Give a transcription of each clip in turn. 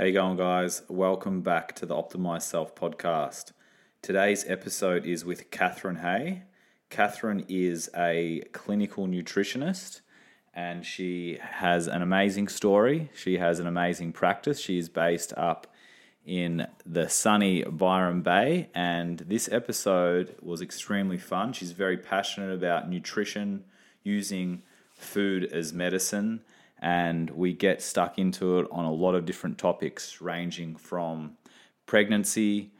How you going, guys? Welcome back to the Optimize Self podcast. Today's episode is with Catherine Hay. Catherine is a clinical nutritionist and she has an amazing story. She has an amazing practice. She is based up in the sunny Byron Bay, and this episode was extremely fun. She's very passionate about nutrition, using food as medicine, and we get stuck into it on a lot of different topics, ranging from pregnancy,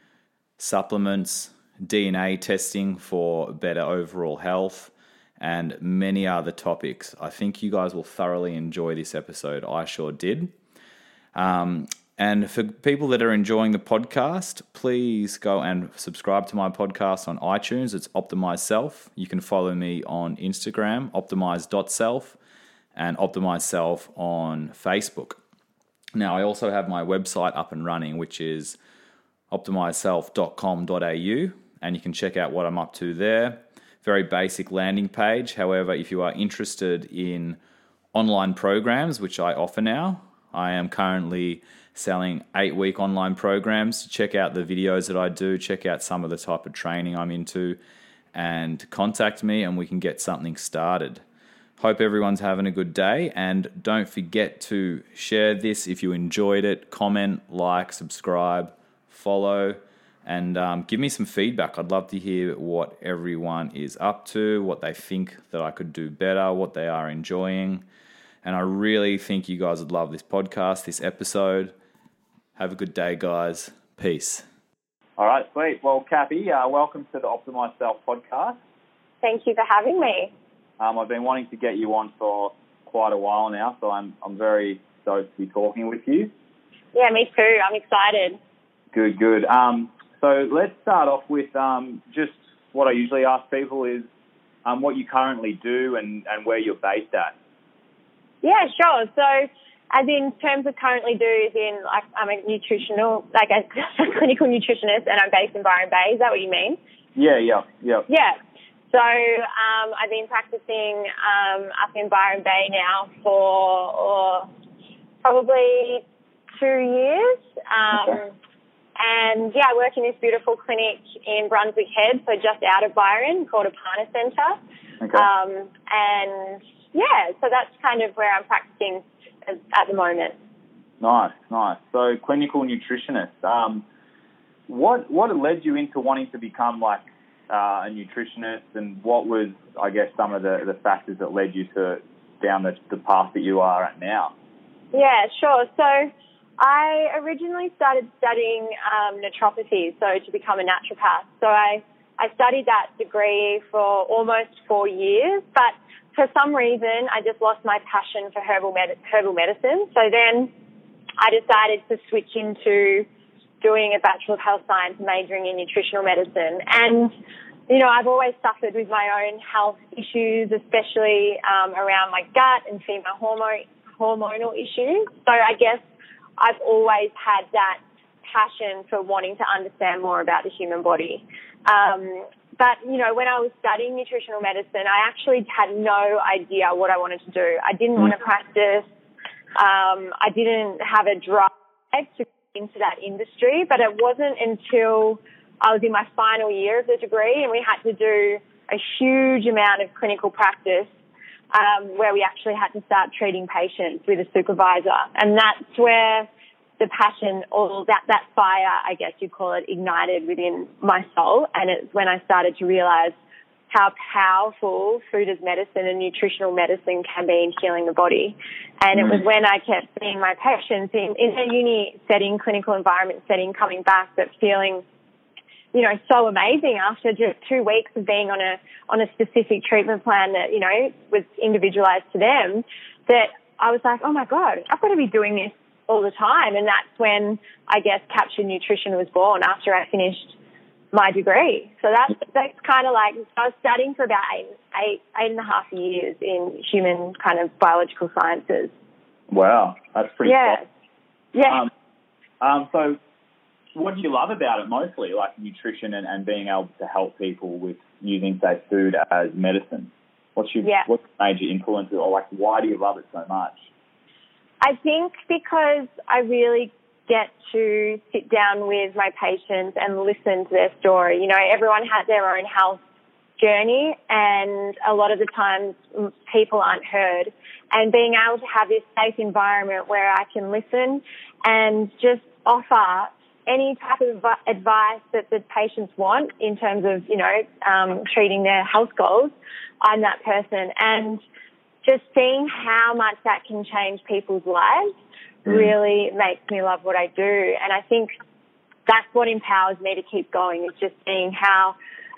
supplements, DNA testing for better overall health, and many other topics. I think you guys will thoroughly enjoy this episode. I sure did. Um, and for people that are enjoying the podcast, please go and subscribe to my podcast on iTunes. It's Optimize Self. You can follow me on Instagram, optimize.self, and Optimize Self on Facebook. Now, I also have my website up and running, which is optimizeself.com.au, and you can check out what I'm up to there. Very basic landing page. However, if you are interested in online programs, which I offer now, I am currently selling eight week online programs. Check out the videos that I do, check out some of the type of training I'm into, and contact me and we can get something started. Hope everyone's having a good day and don't forget to share this if you enjoyed it. Comment, like, subscribe, follow, and um, give me some feedback. I'd love to hear what everyone is up to, what they think that I could do better, what they are enjoying. And I really think you guys would love this podcast, this episode. Have a good day, guys. Peace. All right, sweet. Well, Kathy, uh, welcome to the Optimize Self podcast. Thank you for having me. Um, I've been wanting to get you on for quite a while now, so I'm I'm very stoked to be talking with you. Yeah, me too. I'm excited. Good, good. Um, so let's start off with um, just what I usually ask people is um, what you currently do and, and where you're based at. Yeah, sure. So as in terms of currently do is in like I'm a nutritional like a, clinical nutritionist and I'm based in Byron Bay. Is that what you mean? Yeah, yeah, yeah. Yeah. So um, I've been practicing um, up in Byron Bay now for or probably two years. Um, okay. And yeah, I work in this beautiful clinic in Brunswick Head, so just out of Byron, called Apana Centre. Okay. Um, and yeah, so that's kind of where I'm practicing at the moment. Nice, nice. So clinical nutritionist. Um, what what led you into wanting to become like uh, a nutritionist, and what was I guess some of the, the factors that led you to down the, the path that you are at now? Yeah, sure. So I originally started studying um, naturopathy, so to become a naturopath. So I I studied that degree for almost four years, but for some reason, I just lost my passion for herbal med- herbal medicine. So then I decided to switch into doing a Bachelor of Health Science, majoring in nutritional medicine. And, you know, I've always suffered with my own health issues, especially um, around my gut and female hormone, hormonal issues. So I guess I've always had that passion for wanting to understand more about the human body. Um, but, you know, when I was studying nutritional medicine, I actually had no idea what I wanted to do. I didn't want to mm. practice. Um, I didn't have a drive to into that industry, but it wasn't until I was in my final year of the degree and we had to do a huge amount of clinical practice um, where we actually had to start treating patients with a supervisor. And that's where the passion or that, that fire, I guess you call it, ignited within my soul. And it's when I started to realize how powerful food as medicine and nutritional medicine can be in healing the body. And it was mm. when I kept seeing my patients in, in a uni setting, clinical environment setting, coming back, but feeling, you know, so amazing after just two weeks of being on a, on a specific treatment plan that, you know, was individualized to them that I was like, oh my God, I've got to be doing this all the time. And that's when I guess captured nutrition was born after I finished my degree. So that's that's kind of like I was studying for about eight, eight, eight and a half years in human kind of biological sciences. Wow, that's pretty. Yeah, cool. yeah. Um, um, so, what do you love about it mostly, like nutrition and, and being able to help people with using, say, food as medicine? What's your yeah. what's major influence, or like why do you love it so much? I think because I really get to sit down with my patients and listen to their story. You know, everyone has their own health journey, and a lot of the times people aren't heard. And being able to have this safe environment where I can listen and just offer any type of advice that the patients want in terms of, you know, um, treating their health goals, I'm that person. And just seeing how much that can change people's lives mm. really makes me love what I do. And I think that's what empowers me to keep going is just seeing how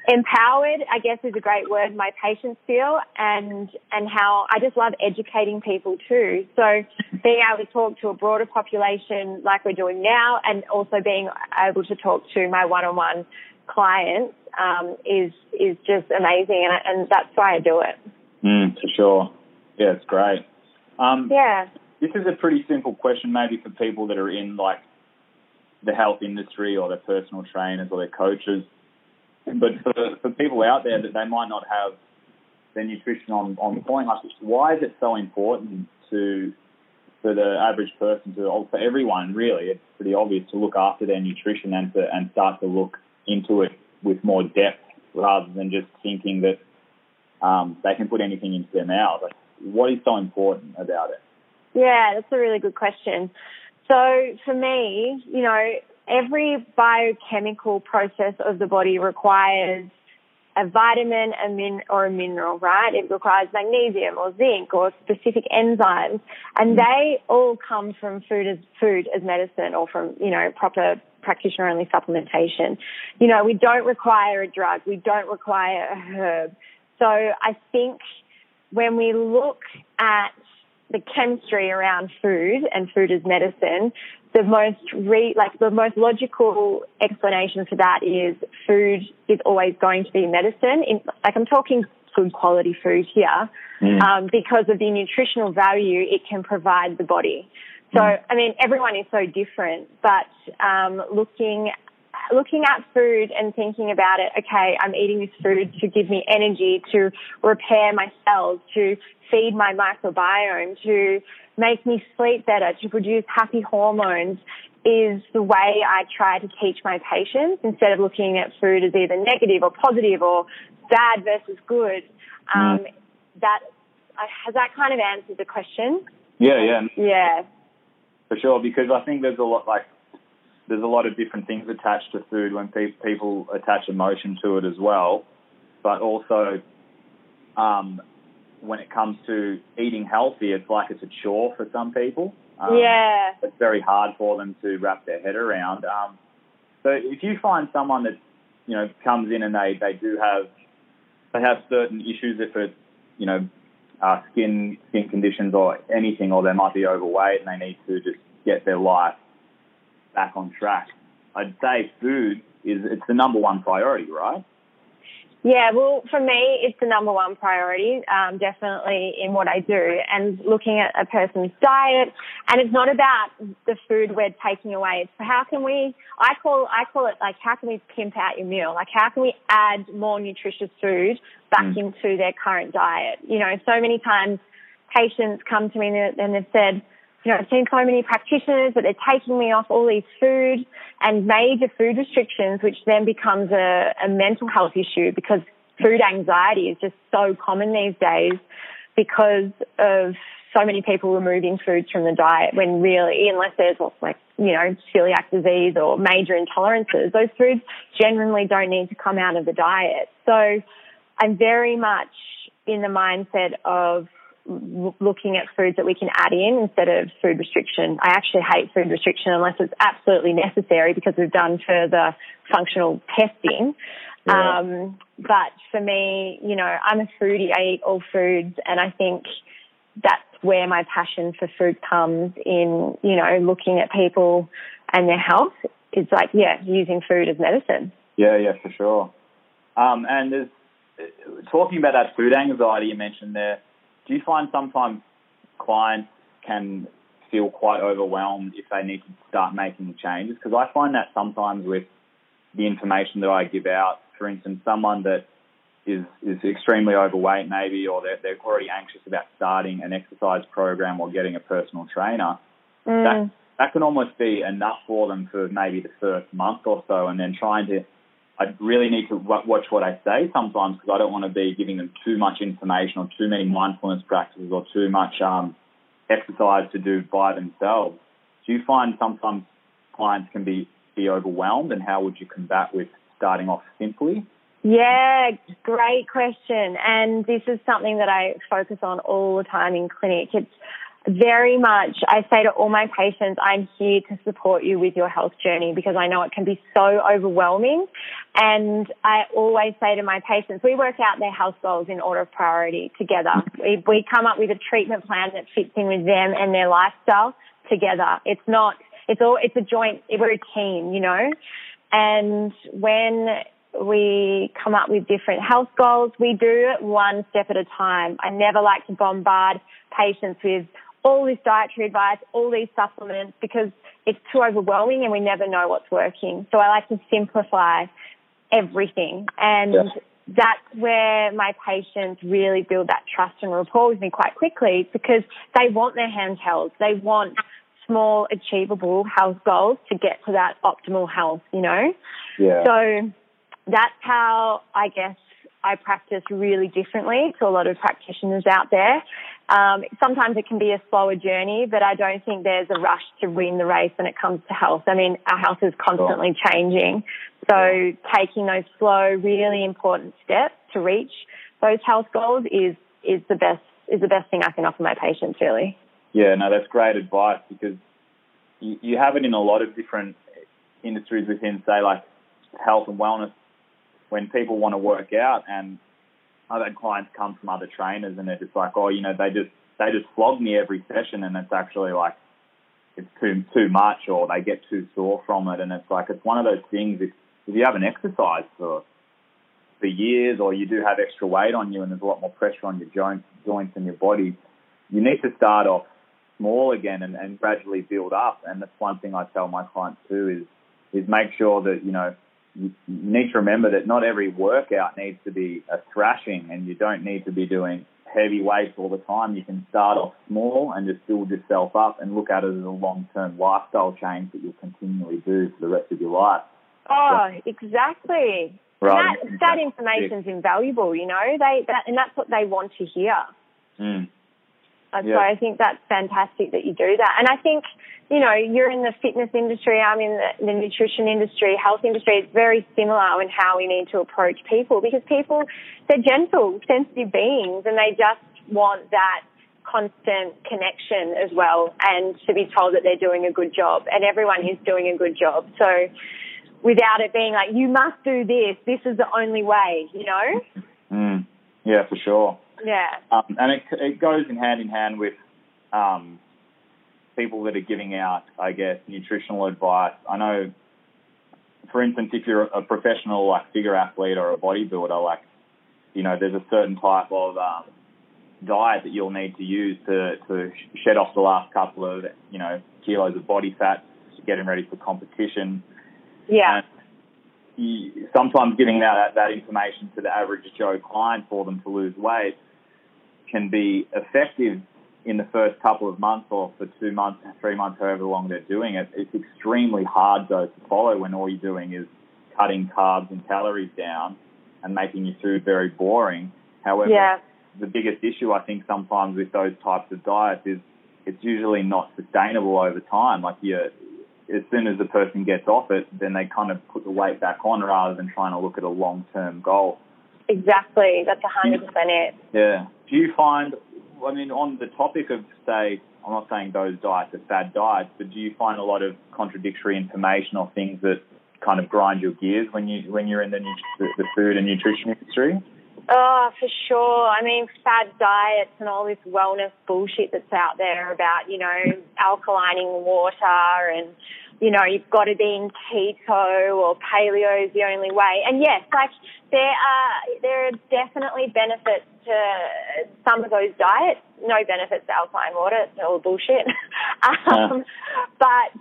empowered, I guess is a great word, my patients feel and, and how I just love educating people too. So being able to talk to a broader population like we're doing now and also being able to talk to my one-on-one clients, um, is, is just amazing. And, and that's why I do it. Mm, for sure. Yeah, it's great. Um, yeah. This is a pretty simple question maybe for people that are in like the health industry or their personal trainers or their coaches but for, for people out there that they might not have their nutrition on, on point, like why is it so important to for the average person to, for everyone really, it's pretty obvious to look after their nutrition and to and start to look into it with more depth rather than just thinking that um, they can put anything into their mouth. Like, what is so important about it? Yeah, that's a really good question. So for me, you know, every biochemical process of the body requires a vitamin a min- or a mineral, right? It requires magnesium or zinc or specific enzymes, and mm. they all come from food as food as medicine or from you know proper practitioner only supplementation. You know, we don't require a drug, we don't require a herb. So I think when we look at the chemistry around food and food as medicine, the most re, like the most logical explanation for that is food is always going to be medicine. In, like I'm talking good quality food here, mm. um, because of the nutritional value it can provide the body. So, mm. I mean, everyone is so different, but um, looking looking at food and thinking about it, okay, I'm eating this food to give me energy, to repair my cells, to feed my microbiome, to make me sleep better, to produce happy hormones is the way I try to teach my patients instead of looking at food as either negative or positive or bad versus good. Um, mm. That has that kind of answered the question. Yeah, yeah, yeah, for sure. Because I think there's a lot like there's a lot of different things attached to food when pe- people attach emotion to it as well, but also um, when it comes to eating healthy, it's like it's a chore for some people. Um, yeah. It's very hard for them to wrap their head around. Um, so if you find someone that, you know, comes in and they, they do have, they have certain issues, if it's, you know, uh, skin, skin conditions or anything, or they might be overweight and they need to just get their life back on track, I'd say food is, it's the number one priority, right? Yeah, well, for me, it's the number one priority, um, definitely in what I do and looking at a person's diet. And it's not about the food we're taking away. It's how can we, I call, I call it like, how can we pimp out your meal? Like, how can we add more nutritious food back mm. into their current diet? You know, so many times patients come to me and they've said, you know, I've seen so many practitioners that they're taking me off all these food and major food restrictions, which then becomes a, a mental health issue because food anxiety is just so common these days because of so many people removing foods from the diet when really, unless there's what's like, you know, celiac disease or major intolerances, those foods generally don't need to come out of the diet. So I'm very much in the mindset of looking at foods that we can add in instead of food restriction. I actually hate food restriction unless it's absolutely necessary because we've done further functional testing. Yeah. Um, but for me, you know, I'm a foodie. I eat all foods and I think that's where my passion for food comes in, you know, looking at people and their health. It's like, yeah, using food as medicine. Yeah, yeah, for sure. Um, and there's, talking about that food anxiety you mentioned there, do you find sometimes clients can feel quite overwhelmed if they need to start making changes? Because I find that sometimes with the information that I give out, for instance, someone that is is extremely overweight maybe, or they're, they're already anxious about starting an exercise program or getting a personal trainer, mm. that that can almost be enough for them for maybe the first month or so, and then trying to. I really need to watch what I say sometimes because I don't want to be giving them too much information or too many mindfulness practices or too much um, exercise to do by themselves. Do you find sometimes clients can be be overwhelmed, and how would you combat with starting off simply? Yeah, great question. And this is something that I focus on all the time in clinic. It's very much, I say to all my patients, I'm here to support you with your health journey because I know it can be so overwhelming. And I always say to my patients, we work out their health goals in order of priority together. We, we come up with a treatment plan that fits in with them and their lifestyle together. It's not, it's all, it's a joint, we're a team, you know? And when we come up with different health goals, we do it one step at a time. I never like to bombard patients with all this dietary advice, all these supplements, because it's too overwhelming and we never know what's working. So I like to simplify everything. And yeah. that's where my patients really build that trust and rapport with me quite quickly because they want their hands held. They want small, achievable health goals to get to that optimal health, you know? Yeah. So that's how I guess I practice really differently to a lot of practitioners out there. Um, sometimes it can be a slower journey, but I don't think there's a rush to win the race when it comes to health. I mean, our health is constantly changing. So taking those slow, really important steps to reach those health goals is, is the best, is the best thing I can offer my patients really. Yeah, no, that's great advice because you, you have it in a lot of different industries within, say, like health and wellness when people want to work out and I've had clients come from other trainers and they're just like, oh, you know, they just they just flog me every session and it's actually like it's too too much or they get too sore from it and it's like it's one of those things if, if you haven't exercised for for years or you do have extra weight on you and there's a lot more pressure on your joints joints and your body, you need to start off small again and, and gradually build up. And that's one thing I tell my clients too is is make sure that, you know, need to remember that not every workout needs to be a thrashing and you don't need to be doing heavy weights all the time. You can start off small and just build yourself up and look at it as a long-term lifestyle change that you'll continually do for the rest of your life. Oh, exactly. Right. That, that information's invaluable, you know. They that, and that's what they want to hear. Mm. So yeah. I think that's fantastic that you do that. And I think, you know, you're in the fitness industry, I'm in the, the nutrition industry, health industry. It's very similar in how we need to approach people because people, they're gentle, sensitive beings and they just want that constant connection as well and to be told that they're doing a good job and everyone is doing a good job. So without it being like, you must do this, this is the only way, you know? Mm. Yeah, for sure. Yeah. Um, and it, it goes in hand in hand with um, people that are giving out, I guess, nutritional advice. I know, for instance, if you're a professional like figure athlete or a bodybuilder, like you know, there's a certain type of um, diet that you'll need to use to to shed off the last couple of you know kilos of body fat, getting ready for competition. Yeah. And you, sometimes giving that that information to the average Joe client for them to lose weight can be effective in the first couple of months or for two months, three months, however long they're doing it. It's extremely hard though to follow when all you're doing is cutting carbs and calories down and making your food very boring. However, yeah. the biggest issue I think sometimes with those types of diets is it's usually not sustainable over time. Like you, as soon as the person gets off it, then they kind of put the weight back on rather than trying to look at a long-term goal. Exactly. That's 100% it. Yeah. Do you find, I mean, on the topic of, say, I'm not saying those diets are fad diets, but do you find a lot of contradictory information or things that kind of grind your gears when you when you're in the the food and nutrition industry? Oh, for sure. I mean, fad diets and all this wellness bullshit that's out there about, you know, alkalining water and you know, you've got to be in keto or paleo is the only way. And yes, like there are there are definitely benefits to some of those diets. No benefits to alkaline water. It's all bullshit. um, but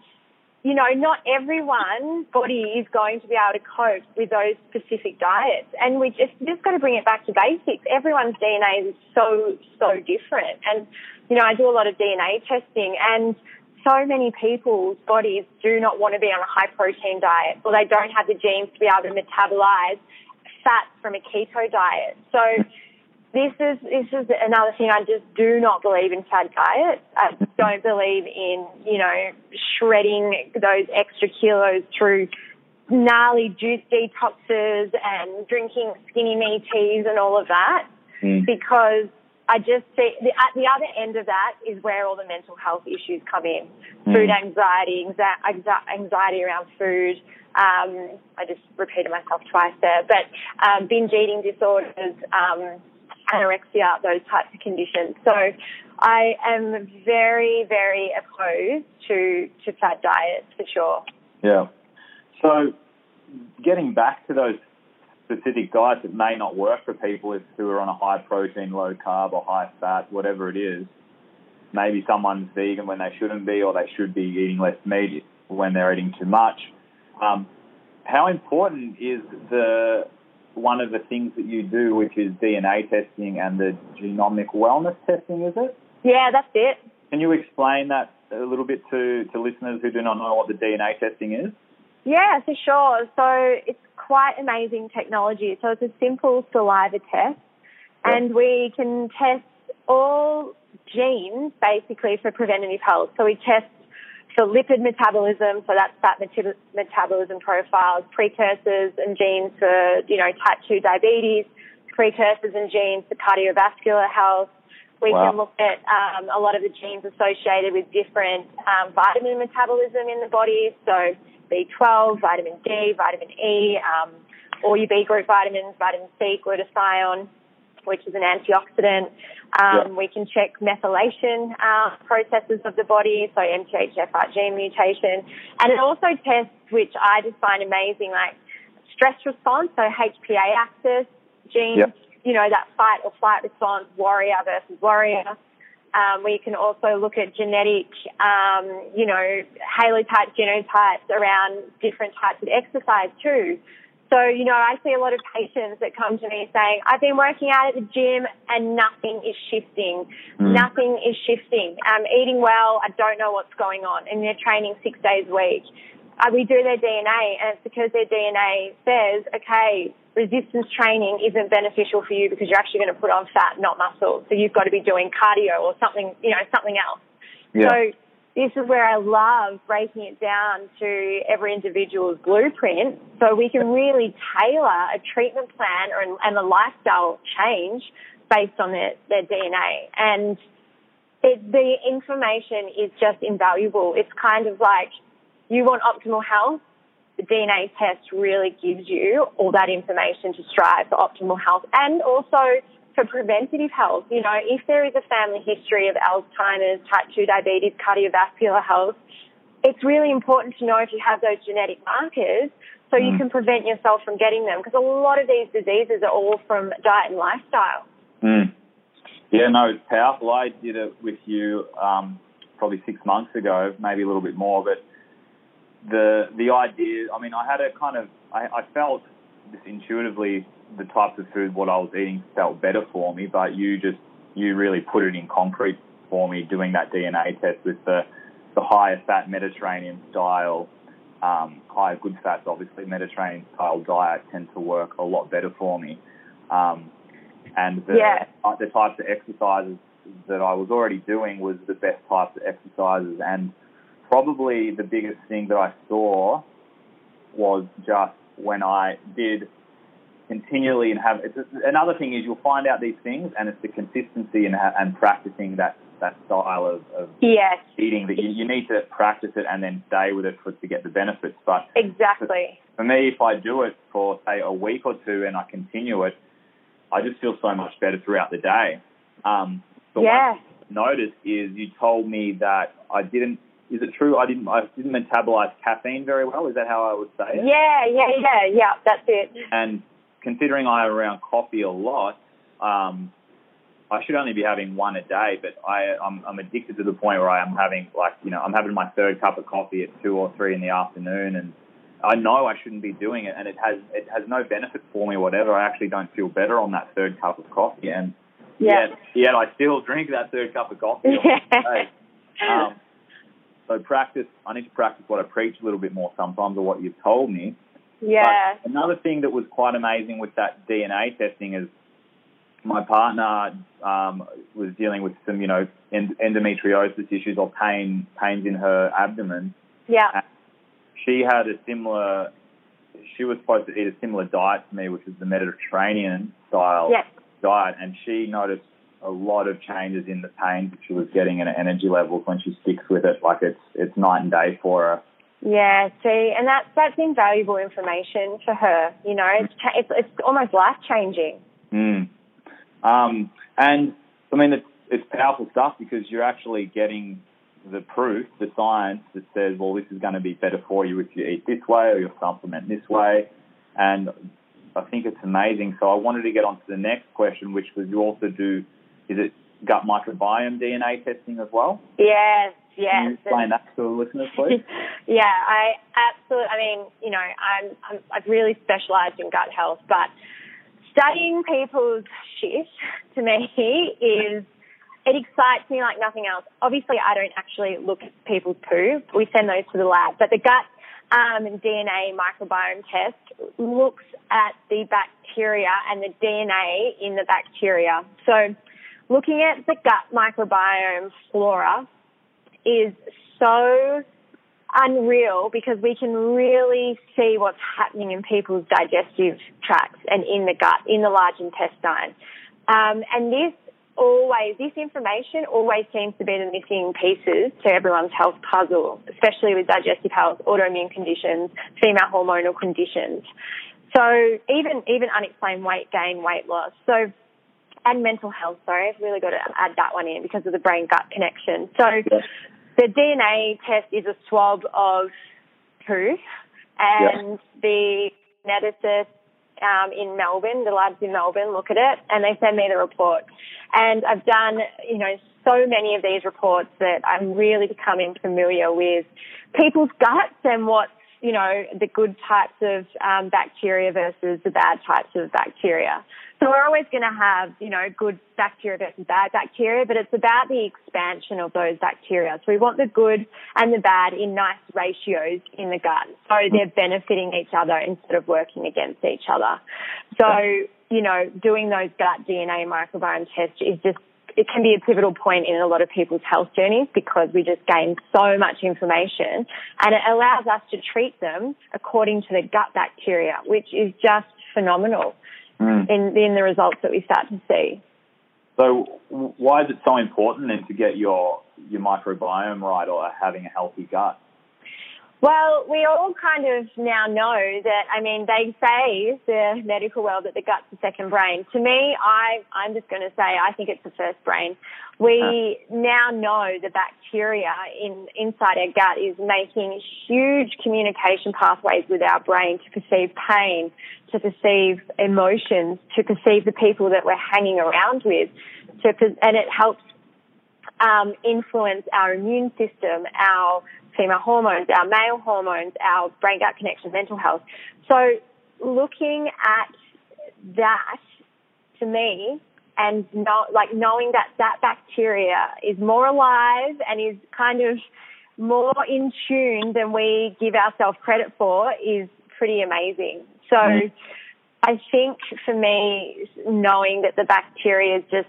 you know, not everyone's body is going to be able to cope with those specific diets. And we just, just got to bring it back to basics. Everyone's DNA is so, so different. And, you know, I do a lot of DNA testing and so many people's bodies do not want to be on a high protein diet or they don't have the genes to be able to metabolize fats from a keto diet. So this is this is another thing I just do not believe in fad diets. I don't believe in, you know, shredding those extra kilos through gnarly juice detoxes and drinking skinny me teas and all of that Mm. because I just see the, at the other end of that is where all the mental health issues come in. Food anxiety, anxiety around food. Um, I just repeated myself twice there, but um, binge eating disorders, um, anorexia, those types of conditions. So I am very, very opposed to to fad diets for sure. Yeah. So, getting back to those specific diets that may not work for people who are on a high protein, low carb, or high fat, whatever it is. Maybe someone's vegan when they shouldn't be, or they should be eating less meat when they're eating too much. Um, how important is the one of the things that you do, which is DNA testing and the genomic wellness testing? Is it? Yeah, that's it. Can you explain that a little bit to, to listeners who do not know what the DNA testing is? Yeah, for sure. So it's quite amazing technology. So it's a simple saliva test, and we can test all genes basically for preventative health. So we test for lipid metabolism, so that's fat meta- metabolism profiles, precursors and genes for, you know, type 2 diabetes, precursors and genes for cardiovascular health. We Wow. can look at um, a lot of the genes associated with different um, vitamin metabolism in the body, so B12, vitamin D, vitamin E, um, all your B group vitamins, vitamin C, glutathione, which is an antioxidant. Um, Yeah. We can check methylation uh, processes of the body, so MTHFR gene mutation. And it also tests, which I just find amazing, like stress response, so HPA axis genes, Yeah. you know, that fight or flight response, warrior versus warrior. Um, we can also look at genetic, um, you know, haplotype genotypes around different types of exercise too. So, you know, I see a lot of patients that come to me saying, I've been working out at the gym and nothing is shifting. Mm. Nothing is shifting. I'm eating well. I don't know what's going on. And they're training six days a week. Uh, we do their DNA and it's because their DNA says, okay, resistance training isn't beneficial for you because you're actually going to put on fat, not muscle. So you've got to be doing cardio or something, you know, something else. Yeah. So this is where I love breaking it down to every individual's blueprint so we can really tailor a treatment plan or, and a lifestyle change based on their, their DNA. And it, the information is just invaluable. It's kind of like you want optimal health, the DNA test really gives you all that information to strive for optimal health and also for preventative health. You know, if there is a family history of Alzheimer's, type 2 diabetes, cardiovascular health, it's really important to know if you have those genetic markers so you Mm. can prevent yourself from getting them because a lot of these diseases are all from diet and lifestyle. Mm. Yeah, no, it's powerful. I did it with you um, probably six months ago, maybe a little bit more, but the the idea. I mean, I had a kind of. I, I felt just intuitively the types of food what I was eating felt better for me, but you just you really put it in concrete for me doing that DNA test with the the higher fat Mediterranean style, um, higher good fats, obviously Mediterranean style diet tend to work a lot better for me. Um, and the, Yeah. uh, the types of exercises that I was already doing was the best types of exercises. And probably the biggest thing that I saw was just when I did continually and have it's another thing is you'll find out these things and it's the consistency and, and practicing that, that style of, of Yes, eating that you, you need to practice it and then stay with it for to get the benefits. But exactly. for me, if I do it for say a week or two and I continue it, I just feel so much better throughout the day. Um, but Yeah. what I noticed is you told me that I didn't. Is it true? I didn't. I didn't metabolize caffeine very well. Is that how I would say it? Yeah, yeah, yeah, yeah, that's it. And considering I am around coffee a lot, um, I should only be having one a day. But I, I'm, I'm addicted to the point where I am having like you know I'm having my third cup of coffee at two or three in the afternoon, and I know I shouldn't be doing it, and it has it has no benefit for me whatever. I actually don't feel better on that third cup of coffee, and Yeah. yet, yet I still drink that third cup of coffee. Yeah. Um, so practice. I need to practice what I preach a little bit more sometimes, or what you've told me. Yeah. But another thing that was quite amazing with that DNA testing is my partner um, was dealing with some, you know, endometriosis issues or pain, pains in her abdomen. Yeah. She had a similar. She was supposed to eat a similar diet to me, which is the Mediterranean style Yes. diet, and she noticed a lot of changes in the pain that she was getting and her energy levels when she sticks with it. Like it's it's night and day for her. Yeah, see, and that's that's invaluable information for her. You know, it's it's, it's almost life changing. Mm. Um, and I mean, it's, it's powerful stuff because you're actually getting the proof, the science that says, well, this is going to be better for you if you eat this way or you supplement this way. And I think it's amazing. So I wanted to get on to the next question, which was you also do, is it gut microbiome DNA testing as well? Yes, Can yes. you explain that to the listeners, please? yeah, I absolutely. I mean, you know, I'm, I'm I've really specialised in gut health, but studying people's shit to me is it excites me like nothing else. Obviously, I don't actually look at people's poo. We send those to the lab, but the gut um, DNA microbiome test looks at the bacteria and the DNA in the bacteria. So, looking at the gut microbiome flora is so unreal because we can really see what's happening in people's digestive tracts and in the gut, in the large intestine. Um, and this always, this information always seems to be the missing pieces to everyone's health puzzle, especially with digestive health, autoimmune conditions, female hormonal conditions. So even, even unexplained weight gain, weight loss. So, and mental health, sorry, I've really got to add that one in because of the brain gut connection. So, the DNA test is a swab of poo, and the geneticists um, in Melbourne, the labs in Melbourne, look at it, and they send me the report. And I've done, you know, so many of these reports that I'm really becoming familiar with people's guts and what's, you know, the good types of um, bacteria versus the bad types of bacteria. So we're always going to have, you know, good bacteria versus bad bacteria, but it's about the expansion of those bacteria. So we want the good and the bad in nice ratios in the gut. So they're benefiting each other instead of working against each other. So, you know, doing those gut DNA microbiome tests is just it can be a pivotal point in a lot of people's health journeys because we just gain so much information and it allows us to treat them according to the gut bacteria, which is just phenomenal Mm. in, in the results that we start to see. So why is it so important then to get your your microbiome right or having a healthy gut? Well, we all kind of now know that, I mean, they say, the medical world, that the gut's the second brain. To me, I, I'm just going to say I think it's the first brain. We now know the bacteria in, inside our gut is making huge communication pathways with our brain to perceive pain, to perceive emotions, to perceive the people that we're hanging around with, to, and it helps um, influence our immune system, our female hormones, our male hormones, our brain gut connection, mental health. So looking at that to me and not like knowing that that bacteria is more alive and is kind of more in tune than we give ourselves credit for is pretty amazing. So I think for me, knowing that the bacteria is just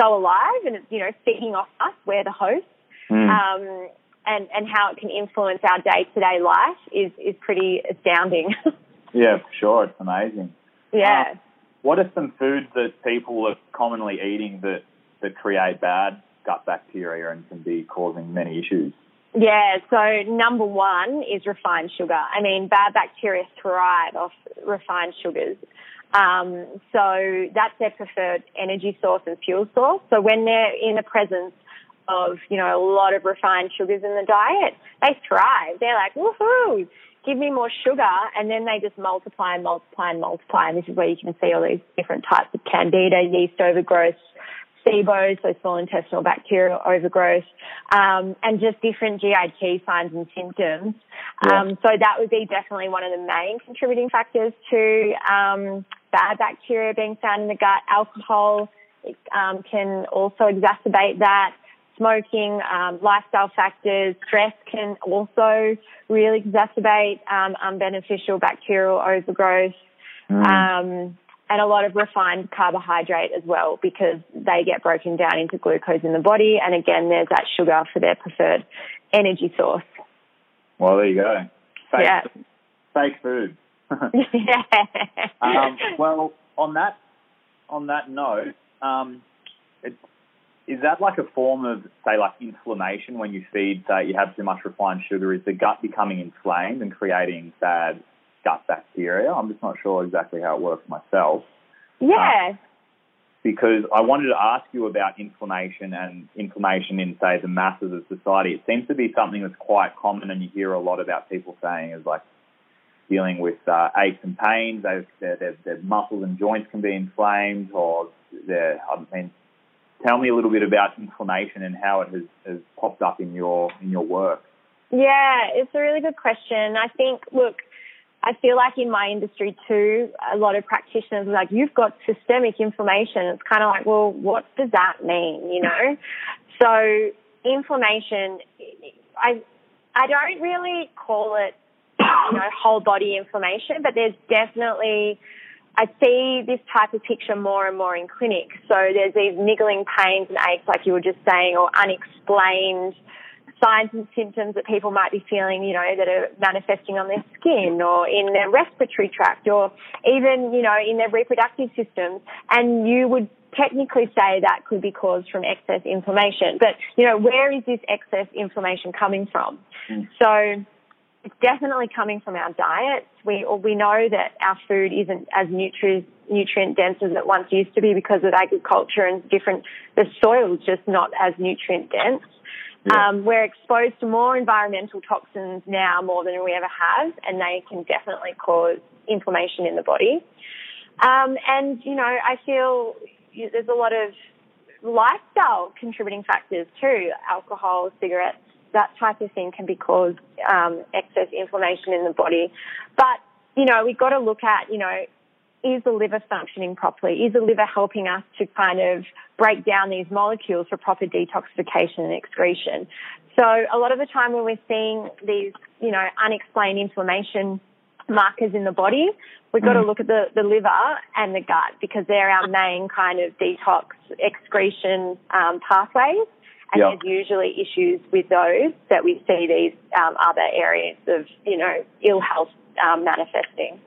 so alive and it's, you know, feeding off us, we're the host, Mm. um, and, and how it can influence our day to day life is, is pretty astounding. Yeah, sure. It's amazing. yeah. What are some foods that people are commonly eating that, that create bad gut bacteria and can be causing many issues? Yeah, so number one is refined sugar. I mean, bad bacteria thrive off refined sugars. Um, so that's their preferred energy source and fuel source. So when they're in the presence of, you know, a lot of refined sugars in the diet, they thrive. They're like, woohoo, give me more sugar. And then they just multiply and multiply and multiply. And this is where you can see all these different types of candida, yeast overgrowth, SIBO, so small intestinal bacterial overgrowth, um, and just different GIT signs and symptoms. Yeah. Um, so that would be definitely one of the main contributing factors to um, bad bacteria being found in the gut. Alcohol um, can also exacerbate that. Smoking, um, lifestyle factors, stress can also really exacerbate um, unbeneficial bacterial overgrowth. Mm. Um, and a lot of refined carbohydrate as well because they get broken down into glucose in the body. And again, there's that sugar for their preferred energy source. Well, there you go. Fake, Yeah. fake food. yeah. um, well, on that on that note, um, it, is that like a form of say like inflammation when you feed say you have too much refined sugar? Is the gut becoming inflamed and creating bad gut bacteria? I'm just not sure exactly how it works myself. yeah. because I wanted to ask you about inflammation and inflammation in, say, the masses of society. It seems to be something that's quite common, and you hear a lot about people saying is like dealing with uh, aches and pains. Their, their, their muscles and joints can be inflamed, or their, I mean, tell me a little bit about inflammation and how it has, has popped up in your in your work. Yeah, it's a really good question. I think, look, I feel like in my industry too, a lot of practitioners are like, you've got systemic inflammation. It's kind of like, well, what does that mean, you know? so inflammation, I, I don't really call it, you know, whole body inflammation, but there's definitely, I see this type of picture more and more in clinic. So there's these niggling pains and aches, like you were just saying, or unexplained signs and symptoms that people might be feeling, you know, that are manifesting on their skin or in their respiratory tract or even, you know, in their reproductive systems. And you would technically say that could be caused from excess inflammation. But, you know, where is this excess inflammation coming from? Mm. So it's definitely coming from our diets. We, we know that our food isn't as nutri- nutrient dense as it once used to be because of agriculture and different, the soil's just not as nutrient dense. Yeah. Um, we're exposed to more environmental toxins now more than we ever have, and they can definitely cause inflammation in the body. Um, and, you know, I feel there's a lot of lifestyle contributing factors too. Alcohol, cigarettes, that type of thing can be cause um, excess inflammation in the body. But, you know, we've got to look at, you know, is the liver functioning properly? Is the liver helping us to kind of break down these molecules for proper detoxification and excretion? So a lot of the time when we're seeing these, you know, unexplained inflammation markers in the body, we've got to look at the, the liver and the gut because they're our main kind of detox excretion um, pathways. And Yeah. there's usually issues with those that we see these um, other areas of, you know, ill health um, manifesting.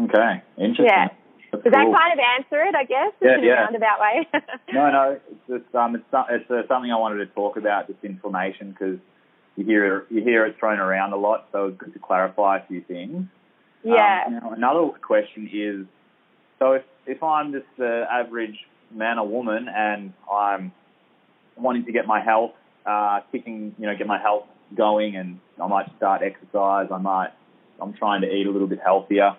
Okay, interesting. Yeah. That's Does that kind of answer it, I guess, Yeah, in yeah. a roundabout way? No, no, it's just um, it's it's uh, something I wanted to talk about, just inflammation, because you hear it, you hear it thrown around a lot, so it's good to clarify a few things. yeah. Um, another question is, so if if I'm just the average man or woman, and I'm wanting to get my health uh, kicking, you know, get my health going, and I might start exercise, I might, I'm trying to eat a little bit healthier.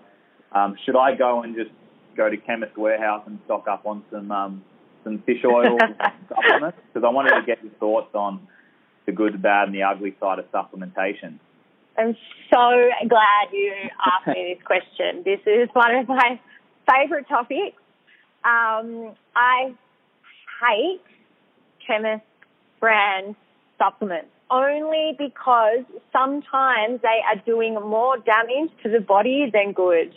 Um, should I go and just go to Chemist Warehouse and stock up on some um, some fish oil supplements? Because I wanted to get your thoughts on the good, the bad, and the ugly side of supplementation. I'm so glad you asked me this question. This is one of my favourite topics. Um, I hate chemist brand supplements only because sometimes they are doing more damage to the body than good.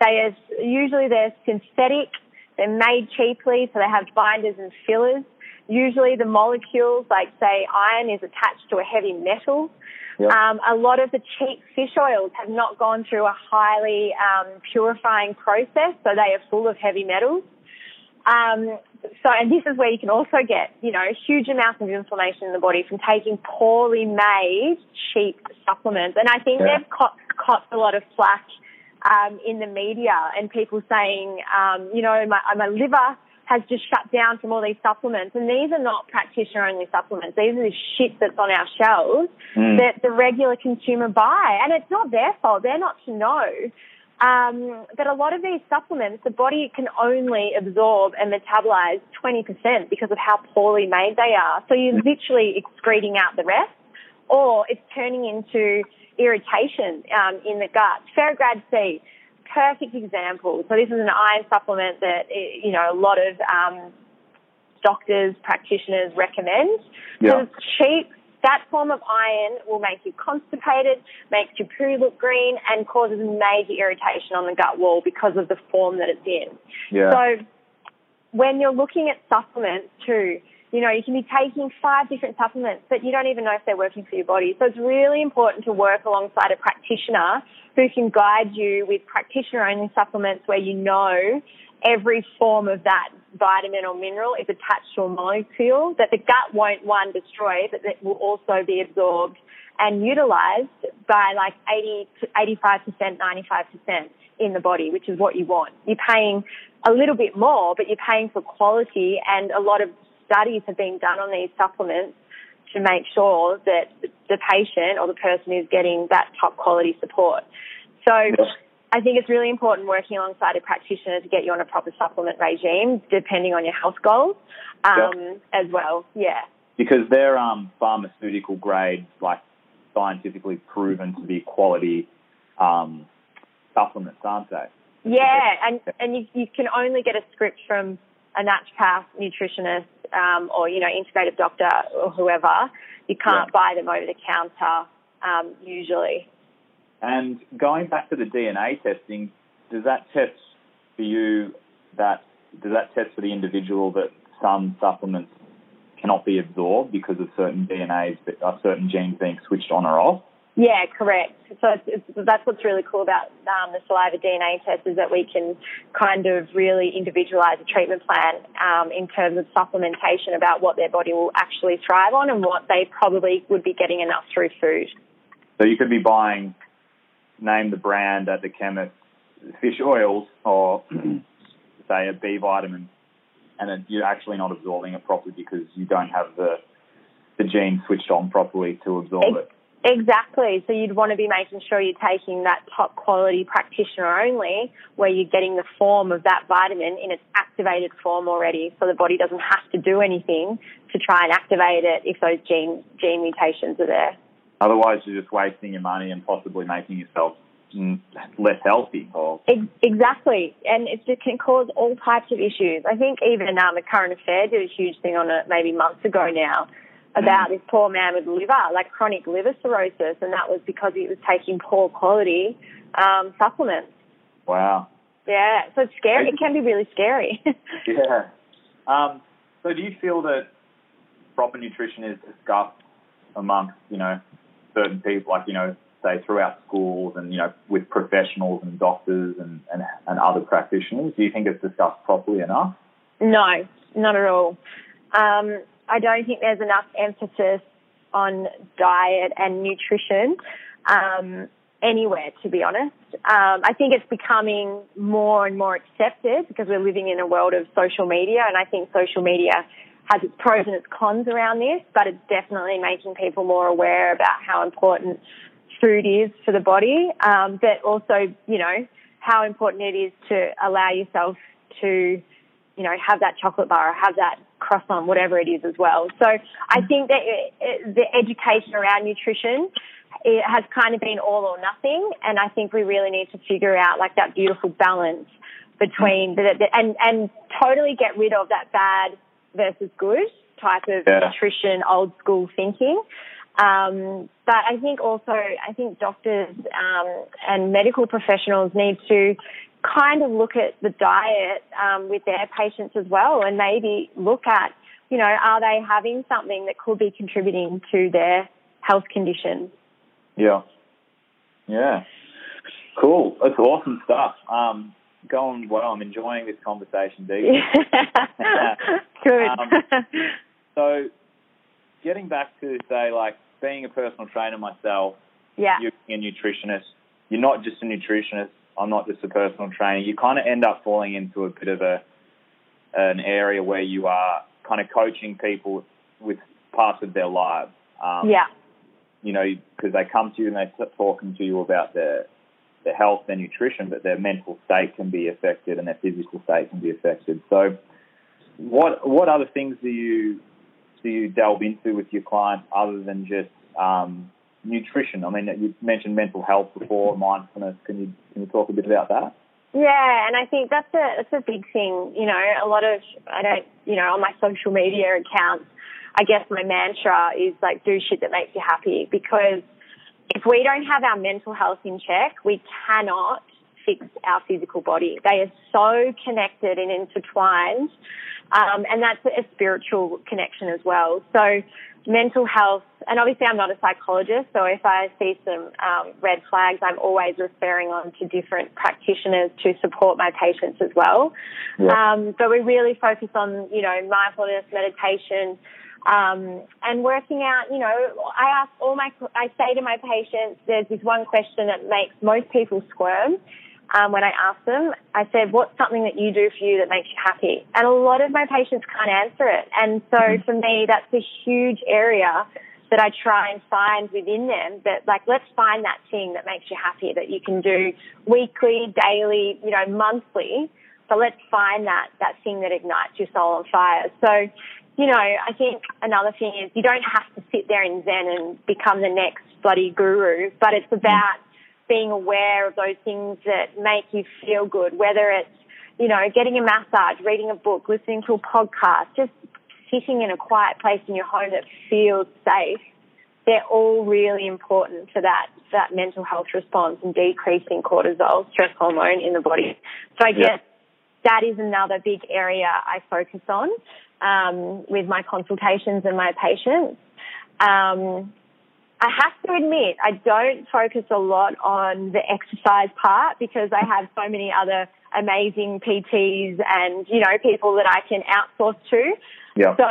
They are usually they're synthetic, they're made cheaply, so they have binders and fillers. Usually the molecules, like say iron, is attached to a heavy metal. Yep. Um, a lot of the cheap fish oils have not gone through a highly um, purifying process, so they are full of heavy metals. Um, so, and this is where you can also get, you know, huge amounts of inflammation in the body from taking poorly made, cheap supplements. And I think Yeah. they've caught, caught a lot of flack um, in the media and people saying, um, you know, my, my liver has just shut down from all these supplements. And these are not practitioner only supplements. These are the shit that's on our shelves Mm. that the regular consumer buy. And it's not their fault. They're not to know. Um, but a lot of these supplements, the body can only absorb and metabolize 20% because of how poorly made they are. So you're literally excreting out the rest or it's turning into irritation um, in the gut. Ferro-Grad C, perfect example. So this is an iron supplement that, eh, you know, a lot of um, doctors, practitioners recommend. Yeah. Because it's cheap. That form of iron will make you constipated, makes your poo look green, and causes major irritation on the gut wall because of the form that it's in. Yeah. So when you're looking at supplements too, you know, you can be taking five different supplements, but you don't even know if they're working for your body. So it's really important to work alongside a practitioner who can guide you with practitioner only supplements where you know every form of that vitamin or mineral is attached to a molecule that the gut won't one destroy, but that will also be absorbed and utilized by like 80 to 85%, 95% in the body, which is what you want. You're paying a little bit more, but you're paying for quality and a lot of studies have been done on these supplements to make sure that the patient or the person is getting that top quality support. So I think it's really important working alongside a practitioner to get you on a proper supplement regime, depending on your health goals, um, as well. Yeah. Because they're um, pharmaceutical grade, like scientifically proven to be quality um, supplements, aren't they? Yeah, and and you, you can only get a script from a naturopath, nutritionist, um, or you know, integrative doctor or whoever. You can't Yeah. buy them over the counter um, usually. And going back to the DNA testing, does that test for you that does that test for the individual that some supplements cannot be absorbed because of certain DNAs, that certain genes being switched on or off? Yeah, correct. So it's, it's, that's what's really cool about um, the saliva DNA test is that we can kind of really individualize a treatment plan um, in terms of supplementation about what their body will actually thrive on and what they probably would be getting enough through food. So you could be buying, name the brand at the chemist, fish oils or say a B vitamin, and you're actually not absorbing it properly because you don't have the the gene switched on properly to absorb it. Exactly. So you'd want to be making sure you're taking that top quality practitioner only, where you're getting the form of that vitamin in its activated form already, so the body doesn't have to do anything to try and activate it if those gene gene mutations are there. Otherwise, you're just wasting your money and possibly making yourself less healthy. Or Exactly, and it can cause all types of issues. I think even um, the current affair did a huge thing on it maybe months ago now about this poor man with liver, like chronic liver cirrhosis, and that was because he was taking poor quality um, supplements. wow, Yeah, so it's scary. It can be really scary. yeah. Um, so, do you feel that proper nutrition is discussed amongst you know certain people, like you know, say throughout schools and you know with professionals and doctors and and, and other practitioners? Do you think it's discussed properly enough? no, not at all. Um, I don't think there's enough emphasis on diet and nutrition um, anywhere, to be honest. Um, I think it's becoming more and more accepted because we're living in a world of social media, and I think social media has its pros and its cons around this, but it's definitely making people more aware about how important food is for the body, um, but also, you know, how important it is to allow yourself to, you know, have that chocolate bar have that croissant, whatever it is as well. So I think that it, the education around nutrition it has kind of been all or nothing, and I think we really need to figure out like that beautiful balance between the, the and and totally get rid of that bad versus good type of Yeah. nutrition, old school thinking. Um, but I think also, I think doctors um, and medical professionals need to kind of look at the diet um, with their patients as well, and maybe look at, you know, are they having something that could be contributing to their health condition? Yeah. Yeah. Cool. That's awesome stuff. Um, going well. I'm enjoying this conversation, Dee. Good. Um, So, getting back to say like being a personal trainer myself, yeah. you're a nutritionist. You're not just a nutritionist. I'm not just a personal trainer. You kind of end up falling into a bit of a an area where you are kind of coaching people with parts of their lives. Um, yeah. you know, because they come to you and they're talking to you about their their health, their nutrition, but their mental state can be affected and their physical state can be affected. So, what what other things do you do you delve into with your clients other than just um, nutrition? I mean, you mentioned mental health before, mm-hmm. mindfulness. Can you can you talk a bit about that? Yeah, and I think that's a that's a big thing. You know, a lot of I don't you know on my social media accounts, I guess my mantra is like do shit that makes you happy because if we don't have our mental health in check, we cannot fix our physical body. They are so connected and intertwined, um, and that's a spiritual connection as well. So mental health, and obviously I'm not a psychologist, so if I see some um, red flags, I'm always referring on to different practitioners to support my patients as well. Yeah. Um, but we really focus on, you know, mindfulness, meditation, um, and working out, you know, I ask all my, I say to my patients, there's this one question that makes most people squirm, um, when I asked them, I said, what's something that you do for you that makes you happy? And a lot of my patients can't answer it. And so mm-hmm. for me, that's a huge area that I try and find within them that like, let's find that thing that makes you happy that you can do weekly, daily, you know, monthly. But let's find that, that thing that ignites your soul on fire. So, you know, I think another thing is you don't have to sit there in Zen and become the next bloody guru, but it's mm-hmm. Being aware of those things that make you feel good, whether it's, you know, getting a massage, reading a book, listening to a podcast, just sitting in a quiet place in your home that feels safe. They're all really important to that, that mental health response and decreasing cortisol, stress hormone in the body. So I guess that is another big area I focus on um, with my consultations and my patients. Um, I have to admit, I don't focus a lot on the exercise part because I have so many other amazing PTs and, you know, people that I can outsource to. Yeah. So,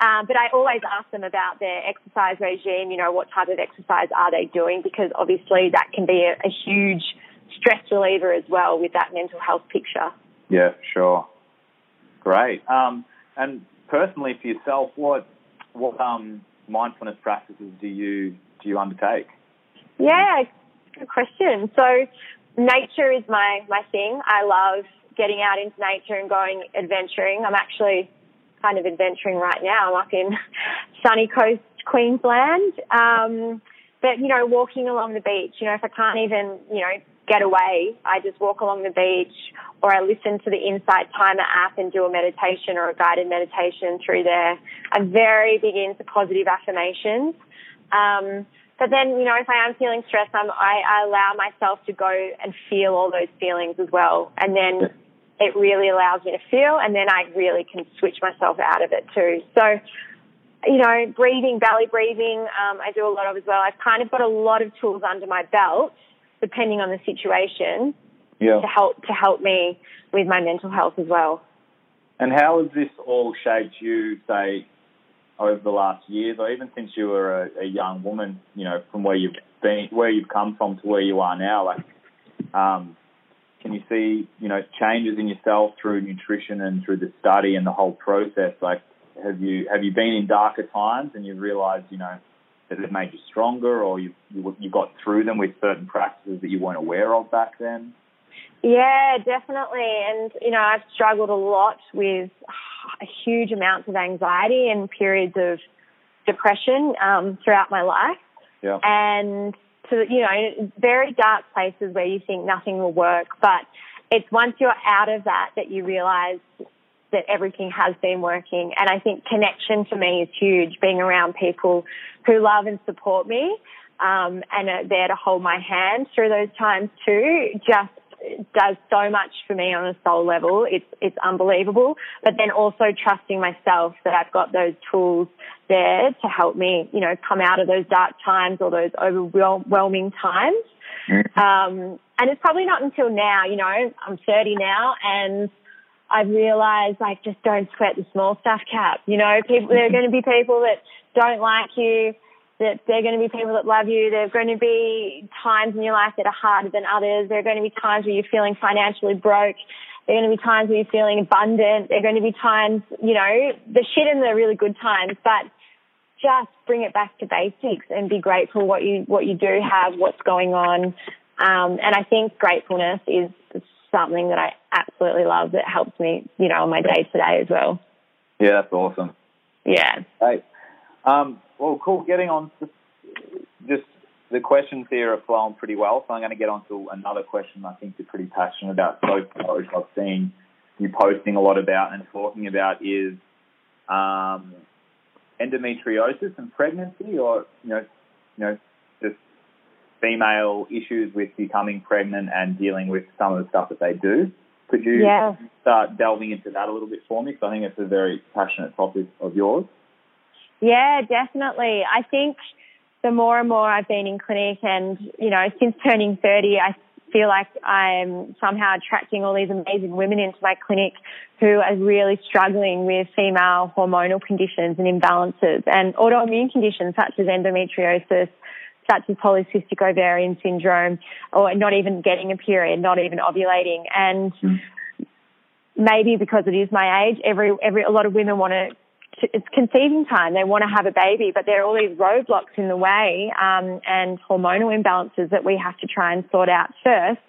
um, but I always ask them about their exercise regime, you know, what type of exercise are they doing because obviously that can be a, a huge stress reliever as well with that mental health picture. Yeah, sure. Great. Um, and personally for yourself, what, what, um, mindfulness practices do you do you undertake? Yeah, good question. So nature is my my thing. I love getting out into nature and going adventuring. I'm actually kind of adventuring right now. I'm up in sunny coast Queensland. Um, but you know, walking along the beach. You know, if I can't even you know get away, I just walk along the beach or I listen to the Insight Timer app and do a meditation or a guided meditation through there. I'm very big into positive affirmations. Um, but then, you know, if I am feeling stressed, I'm, I, I allow myself to go and feel all those feelings as well. And then it really allows me to feel and then I really can switch myself out of it too. So, you know, breathing, belly breathing, um, I do a lot of as well. I've kind of got a lot of tools under my belt depending on the situation, yeah. to help to help me with my mental health as well. And how has this all shaped you, say, over the last years, or even since you were a, a young woman? You know, from where you've been, where you've come from to where you are now. Like, um, can you see, you know, changes in yourself through nutrition and through the study and the whole process? Like, have you have you been in darker times and you've realised, you know, that it made you stronger, or you, you you got through them with certain practices that you weren't aware of back then? Yeah, definitely. And you know, I've struggled a lot with a huge amounts of anxiety and periods of depression um, throughout my life. Yeah. And to you know, very dark places where you think nothing will work, but it's once you're out of that that you realize that everything has been working. And I think connection for me is huge, being around people who love and support me um, and are there to hold my hand through those times too. Just does so much for me on a soul level. It's it's unbelievable. But then also trusting myself that I've got those tools there to help me, you know, come out of those dark times or those overwhelming times. Mm-hmm. Um, and it's probably not until now, you know, I'm 30 now and I've realized like just don't sweat the small stuff cap. You know, people there are going to be people that don't like you, that there are going to be people that love you. There are going to be times in your life that are harder than others. There are going to be times where you're feeling financially broke. There are going to be times where you're feeling abundant. There are going to be times, you know, the shit and the really good times, but just bring it back to basics and be grateful what you what you do have, what's going on. Um, and I think gratefulness is something that I absolutely love that helps me, you know, on my day to day as well. Yeah, that's awesome. Yeah. Hey, um, well, cool. Getting on, just the questions here are flowing pretty well, so I'm going to get on to another question I think you're pretty passionate about so far, which I've seen you posting a lot about and talking about is um, endometriosis and pregnancy, or you know, you know, female issues with becoming pregnant and dealing with some of the stuff that they do. Could you Yeah. start delving into that a little bit for me? Because I think it's a very passionate topic of yours. Yeah, definitely. I think the more and more I've been in clinic and, you know, since turning 30, I feel like I'm somehow attracting all these amazing women into my clinic who are really struggling with female hormonal conditions and imbalances and autoimmune conditions such as endometriosis, such as polycystic ovarian syndrome, or not even getting a period, not even ovulating. And maybe because it is my age, every, every, a lot of women want to it's conceiving time. They want to have a baby, but there are all these roadblocks in the way um, and hormonal imbalances that we have to try and sort out first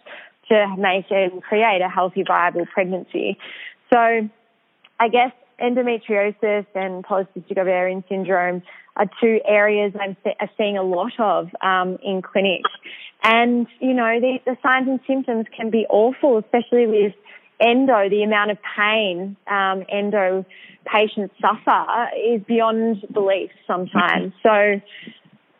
to make and create a healthy, viable pregnancy. So, I guess endometriosis and polycystic ovarian syndrome are two areas I'm se- are seeing a lot of um, in clinic. And, you know, the, the signs and symptoms can be awful, especially with endo, the amount of pain um, endo patients suffer is beyond belief sometimes. So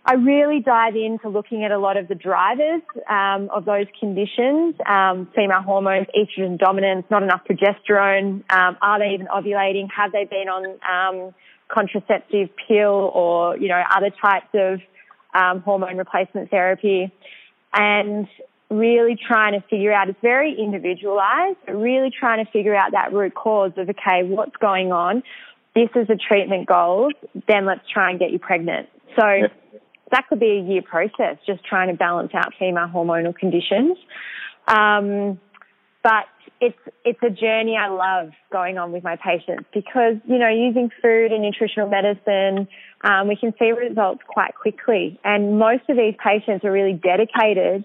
I really dive into looking at a lot of the drivers um, of those conditions, um, female hormones, estrogen dominance, not enough progesterone, um, are they even ovulating, have they been on um, contraceptive pill or, you know, other types of um, hormone replacement therapy. And really trying to figure out, it's very individualized, but really trying to figure out that root cause of, okay, what's going on? This is a treatment goal, then let's try and get you pregnant. So that could be a year process, just trying to balance out female hormonal conditions. Um, but it's it's a journey I love going on with my patients because you know using food and nutritional medicine, um, we can see results quite quickly, and most of these patients are really dedicated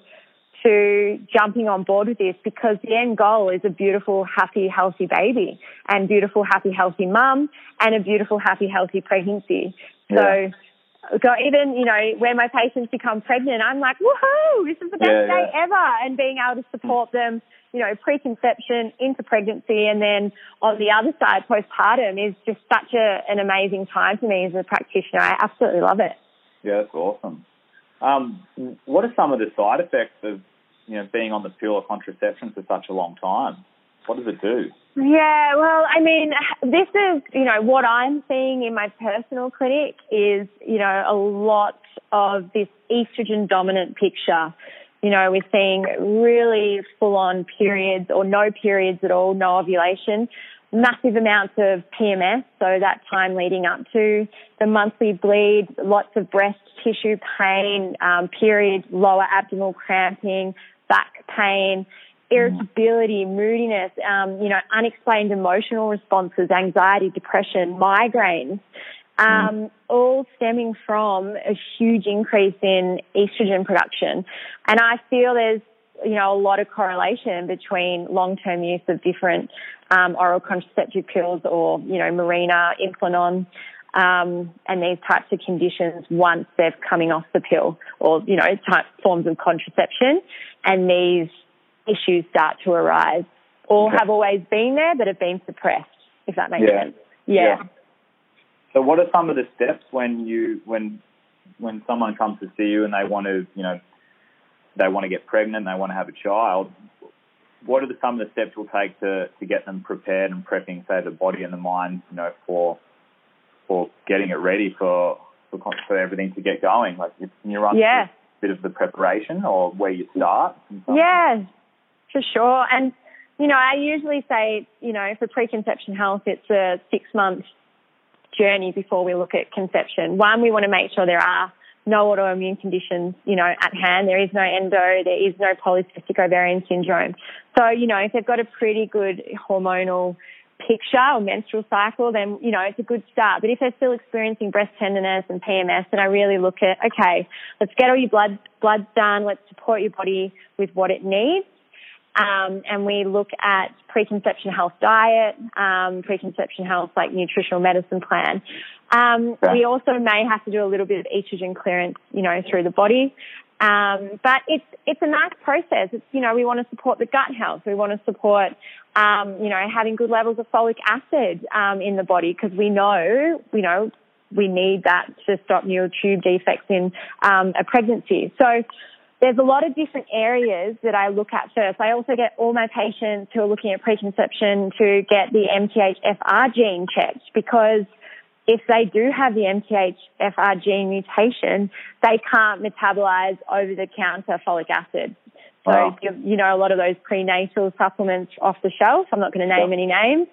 to jumping on board with this because the end goal is a beautiful, happy, healthy baby and beautiful, happy, healthy mum and a beautiful, happy, healthy pregnancy. Yeah. So, even, you know, when my patients become pregnant, I'm like, woohoo, this is the best Yeah, day ever. And being able to support them, you know, preconception into pregnancy and then on the other side, postpartum is just such a, an amazing time for me as a practitioner. I absolutely love it. Yeah, that's awesome. Um, what are some of the side effects of you know being on the pill or contraception for such a long time? What does it do? Yeah, well, I mean, this is, you know, what I'm seeing in my personal clinic is, you know, a lot of this estrogen dominant picture. You know, we're seeing really full on periods or no periods at all, no ovulation, massive amounts of PMS, so that time leading up to the monthly bleed, lots of breast tissue pain, um, periods, lower abdominal cramping, back pain, irritability, moodiness, um, you know, unexplained emotional responses, anxiety, depression, migraines, um, all stemming from a huge increase in estrogen production. And I feel there's, you know, a lot of correlation between long-term use of different um, oral contraceptive pills or, you know, Mirena, Implanon, um, and these types of conditions once they're coming off the pill or, you know, type forms of contraception. And these issues start to arise or Okay. have always been there but have been suppressed, if that makes Yeah. sense. Yeah. So, what are some of the steps when you when when someone comes to see you and they want to you know they want to get pregnant, they want to have a child? What are the, some of the steps you'll take to, to get them prepared and prepping, say, the body and the mind, you know, for for getting it ready for for, con- for everything to get going? Like, can you run Yeah. through a bit of the preparation or where you start? Yeah, for sure. And, you know, I usually say, you know, for preconception health, it's a six month journey before we look at conception. One, we want to make sure there are no autoimmune conditions, you know, at hand. There is no endo, there is no polycystic ovarian syndrome. So, you know, if they've got a pretty good hormonal picture or menstrual cycle, then, you know, it's a good start. But if they're still experiencing breast tenderness and PMS, then I really look at, okay, let's get all your blood, bloods done. Let's support your body with what it needs. Um, and we look at preconception health diet, um, preconception health like nutritional medicine plan. Um, Okay. We also may have to do a little bit of estrogen clearance, you know, through the body. Um, but it's it's a nice process. It's you know we want to support the gut health. We want to support um, you know having good levels of folic acid um, in the body because we know you know we need that to stop neural tube defects in um, a pregnancy. So there's a lot of different areas that I look at first. I also get all my patients who are looking at preconception to get the MTHFR gene checked because if they do have the MTHFR gene mutation, they can't metabolize over the counter folic acid. So, wow. you know, a lot of those prenatal supplements off the shelf, I'm not going to name yeah. any names.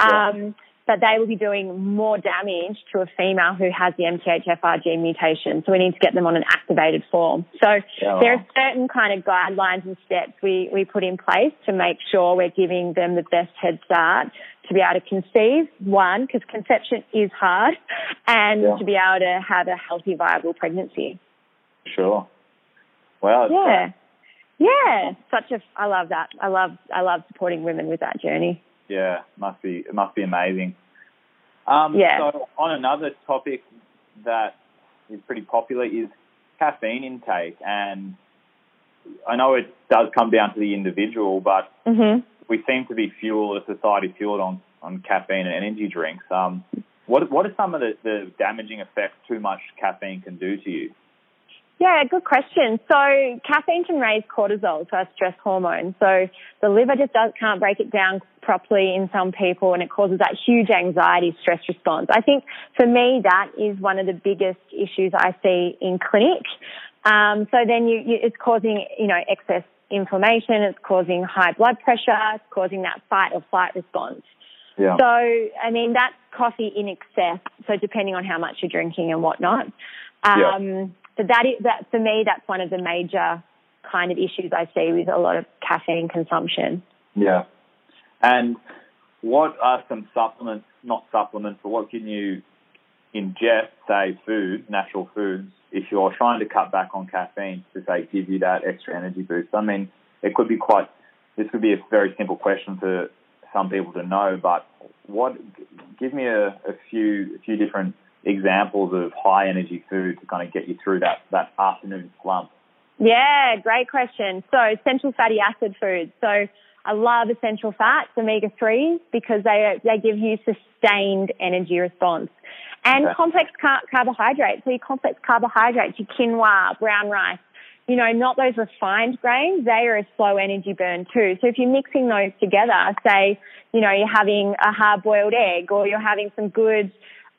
Um, yeah but they will be doing more damage to a female who has the MTHFR gene mutation. So we need to get them on an activated form. So yeah. there are certain kind of guidelines and steps we, we put in place to make sure we're giving them the best head start to be able to conceive, one, because conception is hard, and yeah. to be able to have a healthy, viable pregnancy. Sure. Wow. Uh, yeah. Yeah, such a. I love that. I love. I love supporting women with that journey. Yeah, must be it must be amazing. Um, yeah. So on another topic that is pretty popular is caffeine intake, and I know it does come down to the individual, but mm-hmm. we seem to be fueled, a society fueled on, on caffeine and energy drinks. Um, what what are some of the, the damaging effects too much caffeine can do to you? Yeah, good question. So caffeine can raise cortisol, so our stress hormone. So the liver just does, can't break it down properly in some people and it causes that huge anxiety stress response. I think for me that is one of the biggest issues I see in clinic. Um, so then you, you, it's causing, you know, excess inflammation, it's causing high blood pressure, it's causing that fight or flight response. Yeah. So, I mean, that's coffee in excess. So depending on how much you're drinking and whatnot. Um, yeah so that is that for me, that's one of the major kind of issues I see with a lot of caffeine consumption. Yeah. And what are some supplements, not supplements, but what can you ingest, say, food, natural foods, if you're trying to cut back on caffeine to, say, give you that extra energy boost? I mean, it could be quite, this could be a very simple question for some people to know, but what, give me a, a few, a few different examples of high energy food to kind of get you through that, that afternoon slump? Yeah, great question. So essential fatty acid foods. So I love essential fats, omega 3s, because they, they give you sustained energy response. And okay. complex car- carbohydrates. So your complex carbohydrates, your quinoa, brown rice, you know, not those refined grains, they are a slow energy burn too. So if you're mixing those together, say, you know, you're having a hard boiled egg or you're having some good